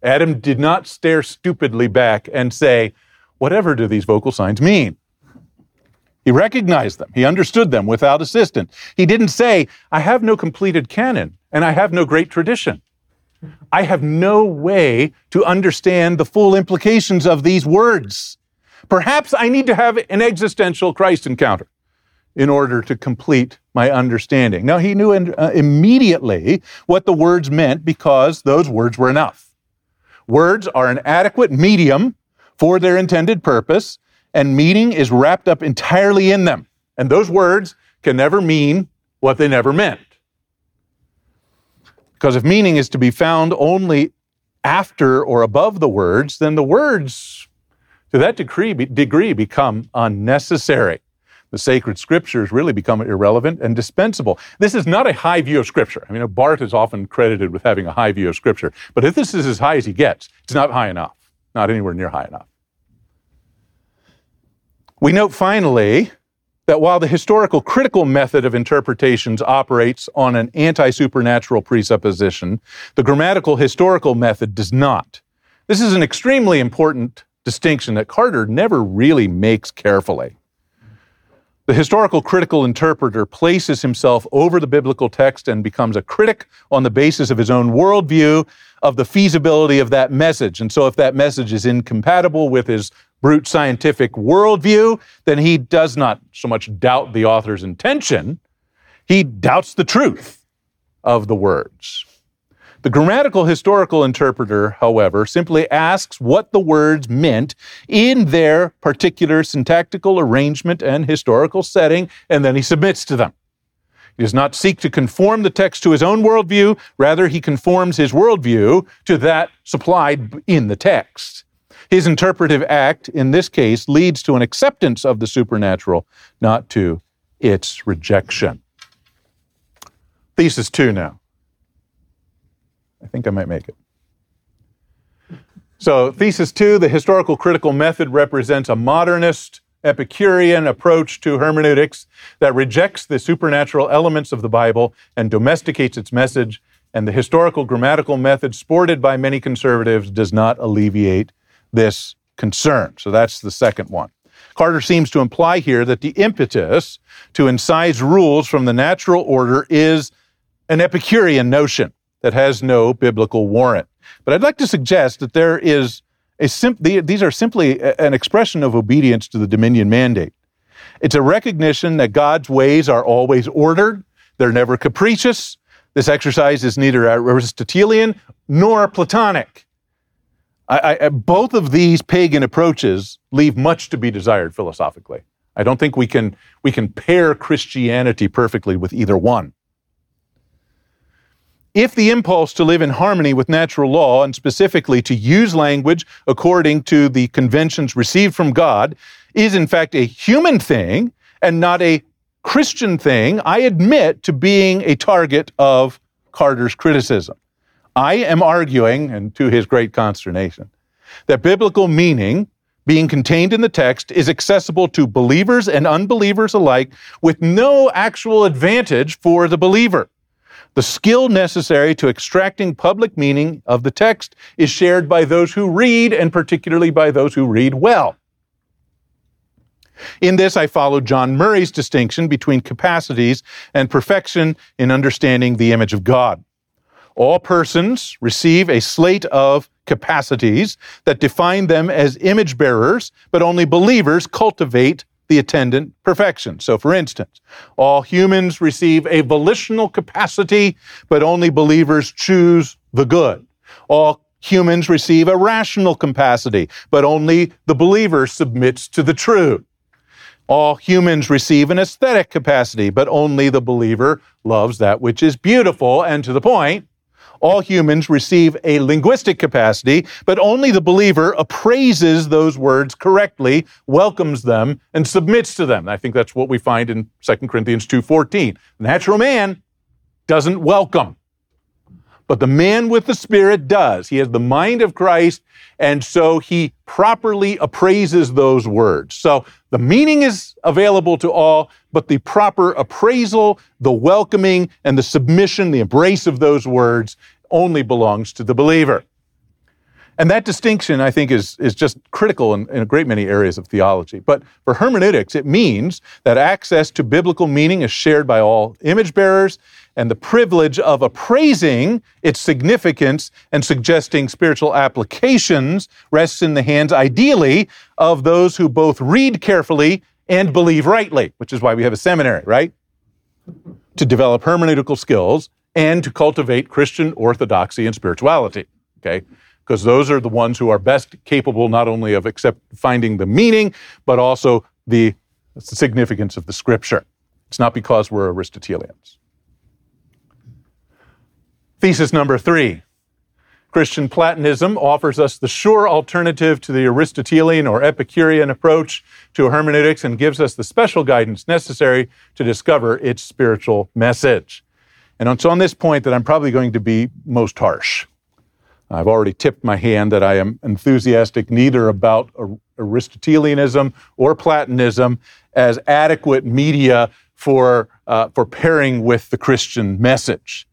Adam did not stare stupidly back and say, Whatever do these vocal signs mean? He recognized them. He understood them without assistance. He didn't say, I have no completed canon and I have no great tradition. I have no way to understand the full implications of these words. Perhaps I need to have an existential Christ encounter in order to complete my understanding. Now, he knew uh, immediately what the words meant because those words were enough. Words are an adequate medium for their intended purpose, and meaning is wrapped up entirely in them. And those words can never mean what they never meant. Because if meaning is to be found only after or above the words, then the words to that degree, degree become unnecessary. The sacred scriptures really become irrelevant and dispensable. This is not a high view of scripture. I mean, Barth is often credited with having a high view of scripture, but if this is as high as he gets, it's not high enough, not anywhere near high enough. We note finally that while the historical critical method of interpretations operates on an anti supernatural presupposition, the grammatical historical method does not. This is an extremely important distinction that Carter never really makes carefully. The historical critical interpreter places himself over the biblical text and becomes a critic on the basis of his own worldview of the feasibility of that message. And so, if that message is incompatible with his brute scientific worldview, then he does not so much doubt the author's intention, he doubts the truth of the words. The grammatical historical interpreter, however, simply asks what the words meant in their particular syntactical arrangement and historical setting, and then he submits to them. He does not seek to conform the text to his own worldview, rather, he conforms his worldview to that supplied in the text. His interpretive act, in this case, leads to an acceptance of the supernatural, not to its rejection. Thesis two now. I think I might make it. So, thesis two the historical critical method represents a modernist Epicurean approach to hermeneutics that rejects the supernatural elements of the Bible and domesticates its message, and the historical grammatical method sported by many conservatives does not alleviate this concern. So, that's the second one. Carter seems to imply here that the impetus to incise rules from the natural order is an Epicurean notion that has no biblical warrant. But I'd like to suggest that there is a sim- these are simply an expression of obedience to the dominion mandate. It's a recognition that God's ways are always ordered, they're never capricious. This exercise is neither Aristotelian nor Platonic. I, I, both of these pagan approaches leave much to be desired philosophically. I don't think we can, we can pair Christianity perfectly with either one. If the impulse to live in harmony with natural law, and specifically to use language according to the conventions received from God, is in fact a human thing and not a Christian thing, I admit to being a target of Carter's criticism. I am arguing, and to his great consternation, that biblical meaning being contained in the text is accessible to believers and unbelievers alike with no actual advantage for the believer. The skill necessary to extracting public meaning of the text is shared by those who read, and particularly by those who read well. In this, I follow John Murray's distinction between capacities and perfection in understanding the image of God. All persons receive a slate of capacities that define them as image bearers, but only believers cultivate the attendant perfection. So, for instance, all humans receive a volitional capacity, but only believers choose the good. All humans receive a rational capacity, but only the believer submits to the true. All humans receive an aesthetic capacity, but only the believer loves that which is beautiful and to the point all humans receive a linguistic capacity, but only the believer appraises those words correctly, welcomes them, and submits to them. I think that's what we find in 2 Corinthians 2:14. The natural man doesn't welcome. But the man with the Spirit does. He has the mind of Christ, and so he properly appraises those words. So the meaning is available to all, but the proper appraisal, the welcoming, and the submission, the embrace of those words only belongs to the believer. And that distinction, I think, is, is just critical in, in, a great many areas of theology. But for hermeneutics, it means that access to biblical meaning is shared by all image bearers, and the privilege of appraising its significance and suggesting spiritual applications rests in the hands, ideally, of those who both read carefully and believe rightly, which is why we have a seminary, right? To develop hermeneutical skills and to cultivate Christian orthodoxy and spirituality, okay? Because those are the ones who are best capable not only of accept finding the meaning, but also the significance of the scripture. It's not because we're Aristotelians. Thesis number three Christian Platonism offers us the sure alternative to the Aristotelian or Epicurean approach to hermeneutics and gives us the special guidance necessary to discover its spiritual message. And it's on this point that I'm probably going to be most harsh. I've already tipped my hand that I am enthusiastic neither about Aristotelianism or Platonism as adequate media for, uh, for pairing with the Christian message.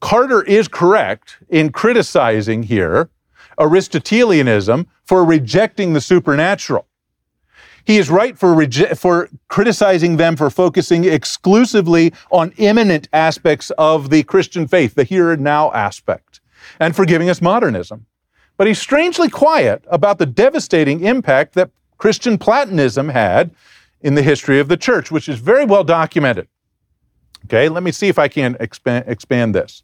Carter is correct in criticizing here Aristotelianism for rejecting the supernatural. He is right for, reje- for criticizing them for focusing exclusively on immanent aspects of the Christian faith, the here and now aspect, and for giving us modernism. But he's strangely quiet about the devastating impact that Christian Platonism had in the history of the church, which is very well documented. Okay, let me see if I can expand, expand this.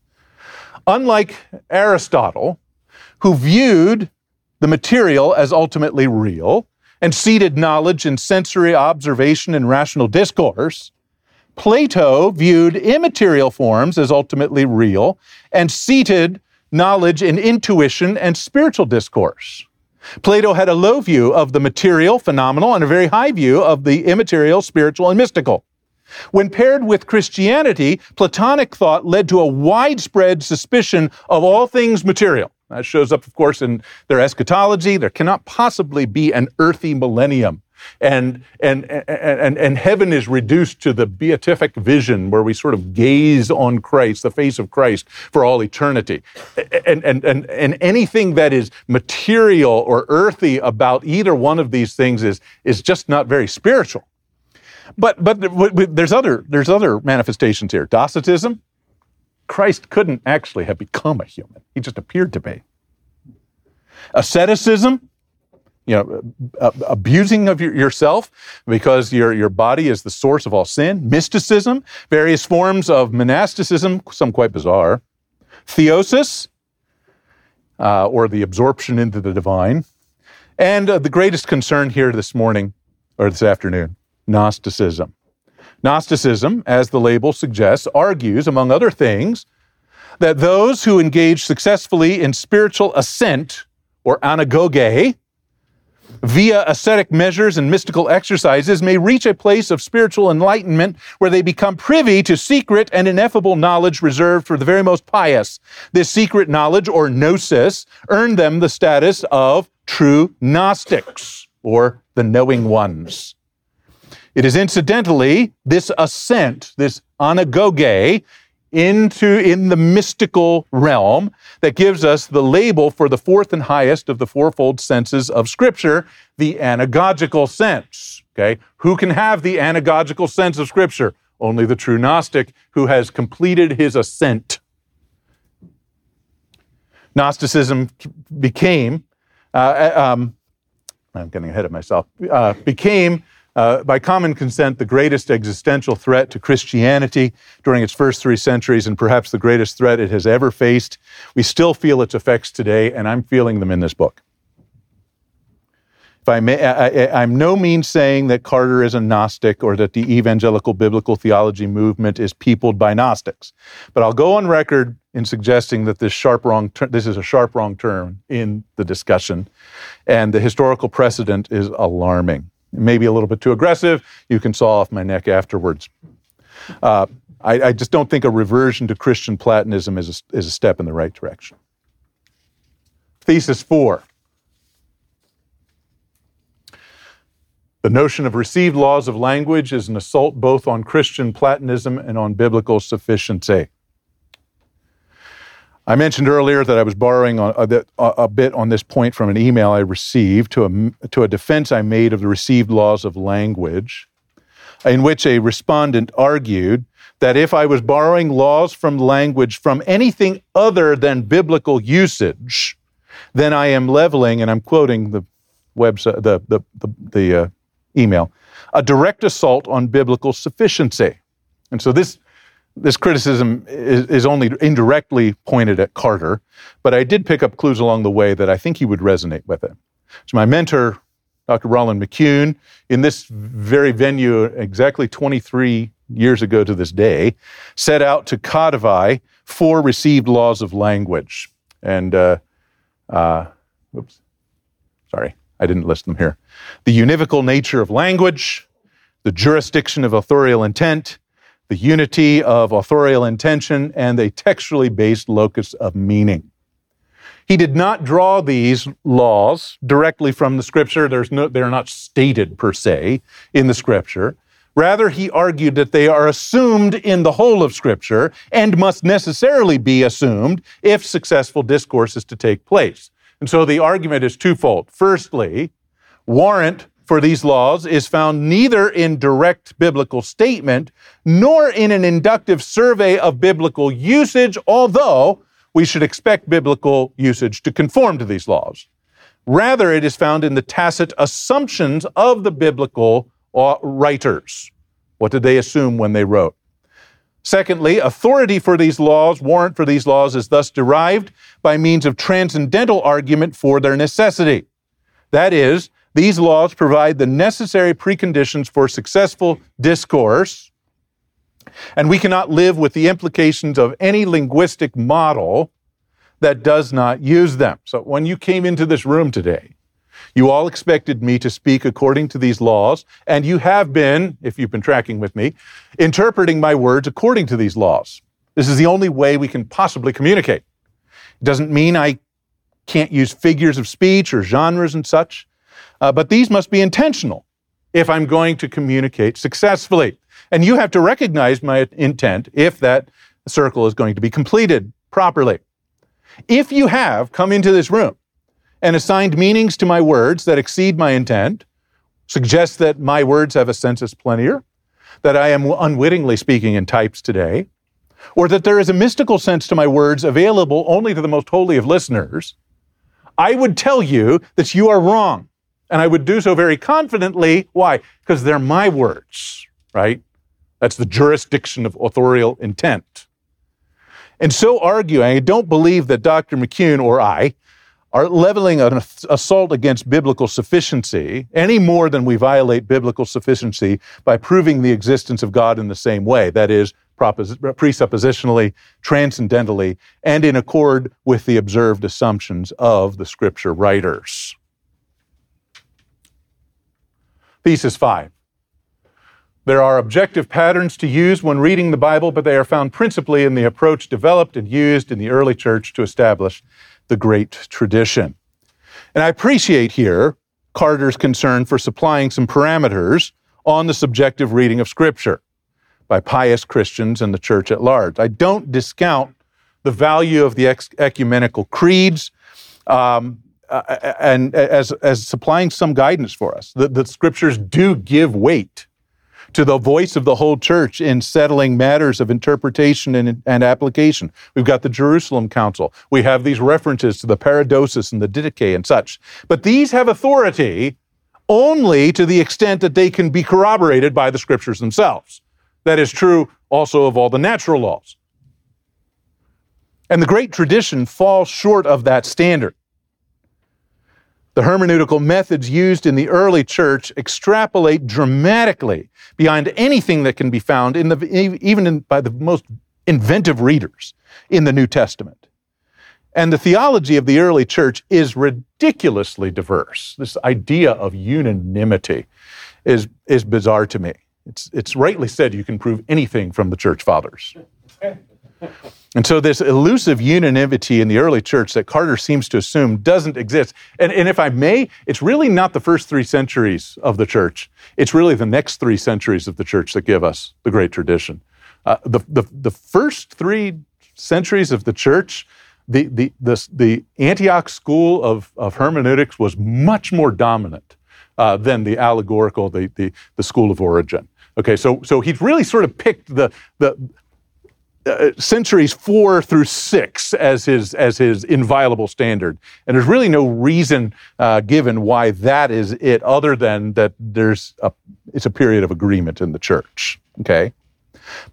Unlike Aristotle, who viewed the material as ultimately real and seated knowledge in sensory observation and rational discourse, Plato viewed immaterial forms as ultimately real and seated knowledge and intuition and spiritual discourse. Plato had a low view of the material, phenomenal, and a very high view of the immaterial, spiritual, and mystical. When paired with Christianity, Platonic thought led to a widespread suspicion of all things material. That shows up, of course, in their eschatology. There cannot possibly be an earthy millennium. And, and, and, and heaven is reduced to the beatific vision where we sort of gaze on Christ, the face of Christ, for all eternity. And, and, and, and anything that is material or earthy about either one of these things is, is just not very spiritual. But, but there's, other, there's other manifestations here. Docetism, Christ couldn't actually have become a human, he just appeared to be. Asceticism, you know, abusing of yourself because your, your body is the source of all sin. Mysticism, various forms of monasticism, some quite bizarre. Theosis, uh, or the absorption into the divine. And uh, the greatest concern here this morning, or this afternoon, Gnosticism. Gnosticism, as the label suggests, argues, among other things, that those who engage successfully in spiritual ascent, or anagoge, via ascetic measures and mystical exercises may reach a place of spiritual enlightenment where they become privy to secret and ineffable knowledge reserved for the very most pious. This secret knowledge, or gnosis, earned them the status of true Gnostics, or the knowing ones. It is incidentally this ascent, this anagoge, into in the mystical realm that gives us the label for the fourth and highest of the fourfold senses of scripture the anagogical sense okay? Who can have the anagogical sense of scripture? Only the true gnostic who has completed his ascent. Gnosticism became uh, um, i'm getting ahead of myself uh, became uh, by common consent, the greatest existential threat to Christianity during its first three centuries, and perhaps the greatest threat it has ever faced. We still feel its effects today, and I'm feeling them in this book. If I may, I, am no means saying that Carter is a Gnostic or that the evangelical biblical theology movement is peopled by Gnostics, but I'll go on record in suggesting that this sharp wrong ter- this is a sharp wrong turn in the discussion, and the historical precedent is alarming maybe a little bit too aggressive. You can saw off my neck afterwards. Uh, I, I, just don't think a reversion to Christian Platonism is a, is a step in the right direction. Thesis four. The notion of received laws of language is an assault both on Christian Platonism and on biblical sufficiency. I mentioned earlier that I was borrowing a, a, bit on this point from an email I received to a, to a defense I made of the received laws of language, in which a respondent argued that if I was borrowing laws from language from anything other than biblical usage, then I am leveling, and I'm quoting the website, the, the, the, the uh, email, a direct assault on biblical sufficiency. And so this this criticism is, is, only indirectly pointed at Carter, but I did pick up clues along the way that I think he would resonate with it. So my mentor, Dr. Rolland McCune, in this very venue exactly 23 years ago to this day, set out to codify four received laws of language. And, uh, uh, oops, sorry, I didn't list them here. The univocal nature of language, the jurisdiction of authorial intent, the unity of authorial intention, and a textually based locus of meaning. He did not draw these laws directly from the scripture. No, they're not stated per se in the scripture. Rather, he argued that they are assumed in the whole of scripture and must necessarily be assumed if successful discourse is to take place. And so the argument is twofold. Firstly, warrant for these laws is found neither in direct biblical statement nor in an inductive survey of biblical usage, although we should expect biblical usage to conform to these laws. Rather, it is found in the tacit assumptions of the biblical uh, writers. What did they assume when they wrote? Secondly, authority for these laws, warrant for these laws, is thus derived by means of transcendental argument for their necessity. That is, these laws provide the necessary preconditions for successful discourse, and we cannot live with the implications of any linguistic model that does not use them. So when you came into this room today, you all expected me to speak according to these laws, and you have been, if you've been tracking with me, interpreting my words according to these laws. This is the only way we can possibly communicate. It doesn't mean I can't use figures of speech or genres and such, uh, but these must be intentional if I'm going to communicate successfully. And you have to recognize my intent if that circle is going to be completed properly. If you have come into this room and assigned meanings to my words that exceed my intent, suggest that my words have a sensus plenior, that I am unwittingly speaking in types today, or that there is a mystical sense to my words available only to the most holy of listeners, I would tell you that you are wrong. And I would do so very confidently. Why? Because they're my words, right? That's the jurisdiction of authorial intent. And so arguing, I don't believe that Dr. McCune or I are leveling an assault against biblical sufficiency any more than we violate biblical sufficiency by proving the existence of God in the same way. That is, presuppositionally, transcendentally, and in accord with the observed assumptions of the scripture writers. Thesis 5. There are objective patterns to use when reading the Bible, but they are found principally in the approach developed and used in the early church to establish the great tradition. And I appreciate here Carter's concern for supplying some parameters on the subjective reading of Scripture by pious Christians and the church at large. I don't discount the value of the ecumenical creeds um, uh, and as, as supplying some guidance for us. The, the Scriptures do give weight to the voice of the whole church in settling matters of interpretation and, and application. We've got the Jerusalem Council. We have these references to the Paradosis and the Didache and such. But these have authority only to the extent that they can be corroborated by the scriptures themselves. That is true also of all the natural laws. And the great tradition falls short of that standard. The hermeneutical methods used in the early church extrapolate dramatically beyond anything that can be found in the, even in, by the most inventive readers in the New Testament. And the theology of the early church is ridiculously diverse. This idea of unanimity is, is bizarre to me. It's, it's rightly said you can prove anything from the church fathers. And so, this elusive unanimity in the early church that Carter seems to assume doesn't exist. And, and, if I may, it's really not the first three centuries of the church. It's really the next three centuries of the church that give us the great tradition. Uh, the, the, the first three centuries of the church, the, the, the, the Antioch school of, of hermeneutics was much more dominant uh, than the allegorical, the, the, the school of Origen. Okay, so so he's really sort of picked the the uh, centuries four through six as his as his inviolable standard, and there's really no reason uh, given why that is it, other than that there's a it's a period of agreement in the church. Okay,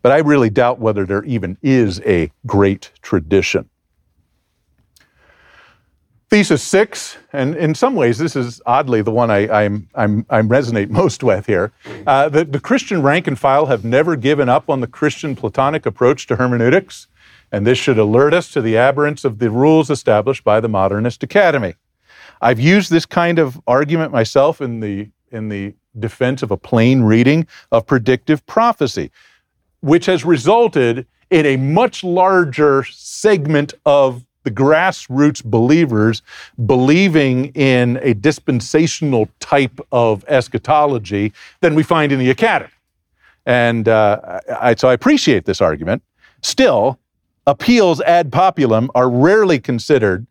but I really doubt whether there even is a great tradition. Thesis six, and in some ways, this is oddly the one I, I'm, I'm, I'm resonate most with here. Uh, the, the Christian rank and file have never given up on the Christian Platonic approach to hermeneutics, and this should alert us to the aberrance of the rules established by the modernist academy. I've used this kind of argument myself in the, in the defense of a plain reading of predictive prophecy, which has resulted in a much larger segment of the grassroots believers believing in a dispensational type of eschatology than we find in the academy. And uh, I, so I appreciate this argument. Still, appeals ad populum are rarely considered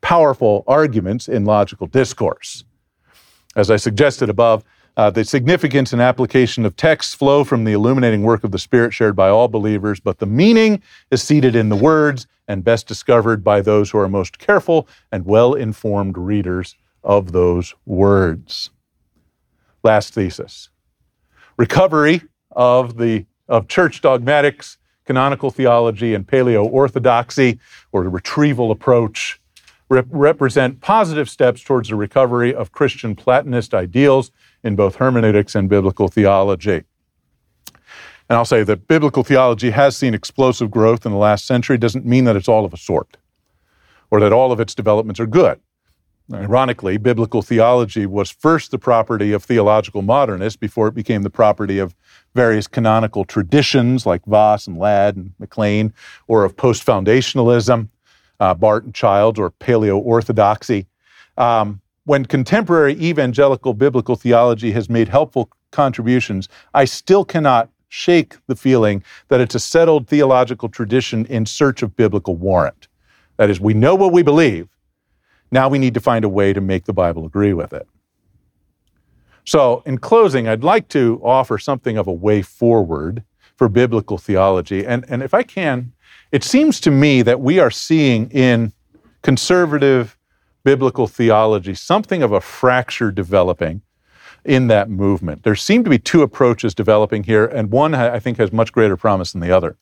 powerful arguments in logical discourse. As I suggested above, uh, the significance and application of texts flow from the illuminating work of the Spirit shared by all believers, but the meaning is seated in the words and best discovered by those who are most careful and well informed readers of those words. Last thesis recovery of, the, of church dogmatics, canonical theology, and paleo orthodoxy, or retrieval approach, represent positive steps towards the recovery of Christian Platonist ideals in both hermeneutics and biblical theology. And I'll say that biblical theology has seen explosive growth in the last century, doesn't mean that it's all of a sort or that all of its developments are good. Ironically, biblical theology was first the property of theological modernists before it became the property of various canonical traditions like Vos and Ladd and McLean, or of post foundationalism, uh, Barth and Childs, or paleo orthodoxy. Um, when contemporary evangelical biblical theology has made helpful contributions, I still cannot shake the feeling that it's a settled theological tradition in search of biblical warrant. That is, we know what we believe. Now we need to find a way to make the Bible agree with it. So, in closing, I'd like to offer something of a way forward for biblical theology. And, and if I can, it seems to me that we are seeing in conservative biblical theology something of a fracture developing in that movement. There seem to be two approaches developing here, and one I think has much greater promise than the other.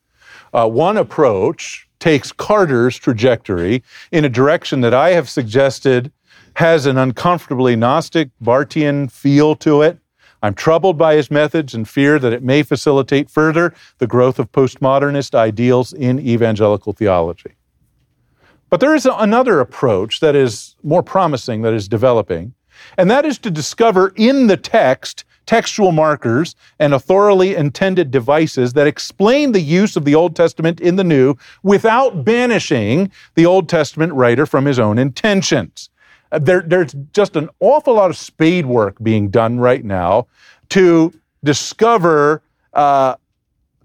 Uh, one approach takes Carter's trajectory in a direction that I have suggested has an uncomfortably Gnostic, Barthian feel to it. I'm troubled by his methods and fear that it may facilitate further the growth of postmodernist ideals in evangelical theology. But there is another approach that is more promising that is developing, and that is to discover in the text textual markers and authorally intended devices that explain the use of the Old Testament in the New without banishing the Old Testament writer from his own intentions. Uh, there, there's just an awful lot of spade work being done right now to discover uh,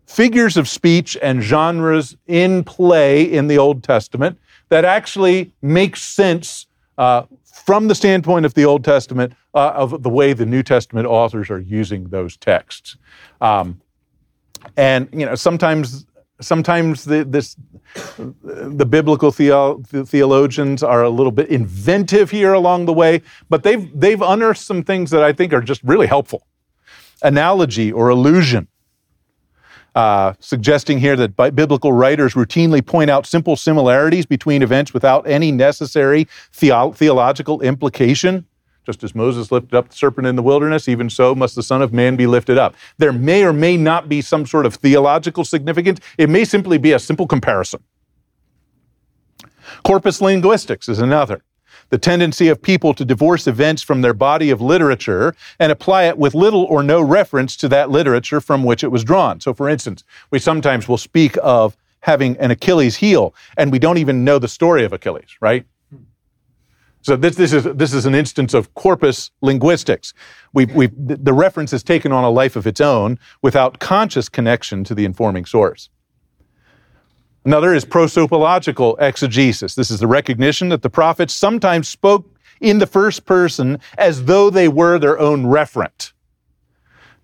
figures of speech and genres in play in the Old Testament that actually makes sense uh, from the standpoint of the Old Testament, uh, of the way the New Testament authors are using those texts. Um, and you know, sometimes sometimes the, this the biblical theo- the theologians are a little bit inventive here along the way, but they've they've unearthed some things that I think are just really helpful. Analogy or allusion uh, suggesting here that biblical writers routinely point out simple similarities between events without any necessary theo- theological implication. Just as Moses lifted up the serpent in the wilderness, even so must the Son of Man be lifted up. There may or may not be some sort of theological significance. It may simply be a simple comparison. Corpus linguistics is another the tendency of people to divorce events from their body of literature and apply it with little or no reference to that literature from which it was drawn. So, for instance, we sometimes will speak of having an Achilles heel, and we don't even know the story of Achilles, right? So this, this, is, this is an instance of corpus linguistics. we we the reference is taken on a life of its own without conscious connection to the informing source. Another is prosopological exegesis. This is the recognition that the prophets sometimes spoke in the first person as though they were their own referent.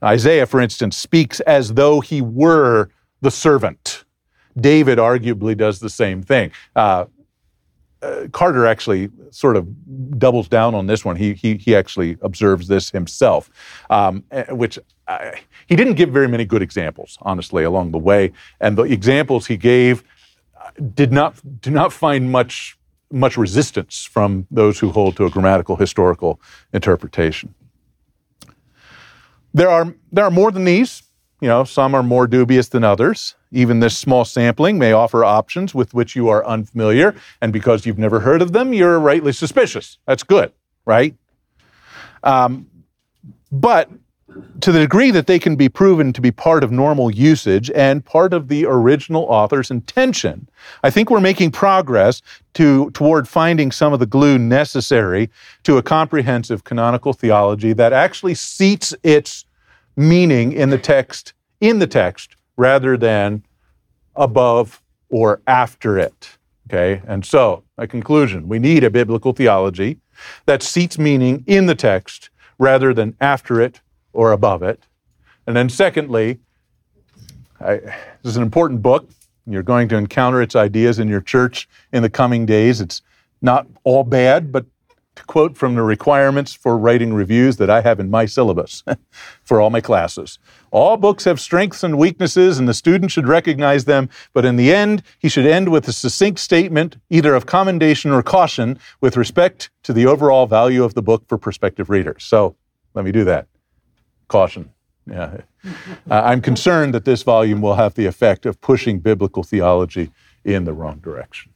Isaiah, for instance, speaks as though he were the servant. David arguably does the same thing. Uh, uh, Carter actually sort of doubles down on this one. He he, he actually observes this himself, um, eh, which I, he didn't give very many good examples, honestly, along the way. And the examples he gave did not do not find much much resistance from those who hold to a grammatical historical interpretation. There are there are more than these. You know, some are more dubious than others. Even this small sampling may offer options with which you are unfamiliar, and because you've never heard of them, you're rightly suspicious. That's good, right? Um, but to the degree that they can be proven to be part of normal usage and part of the original author's intention, I think we're making progress to, toward finding some of the glue necessary to a comprehensive canonical theology that actually seats its meaning in the text in the text rather than above or after it. Okay, and so, a conclusion we need a biblical theology that seats meaning in the text rather than after it or above it. And then, secondly, I, this is an important book. You're going to encounter its ideas in your church in the coming days. It's not all bad, but to quote from the requirements for writing reviews that I have in my syllabus for all my classes. All books have strengths and weaknesses, and the student should recognize them, but in the end, he should end with a succinct statement, either of commendation or caution, with respect to the overall value of the book for prospective readers. So let me do that. Caution. Yeah. Uh, I'm concerned that this volume will have the effect of pushing biblical theology in the wrong direction.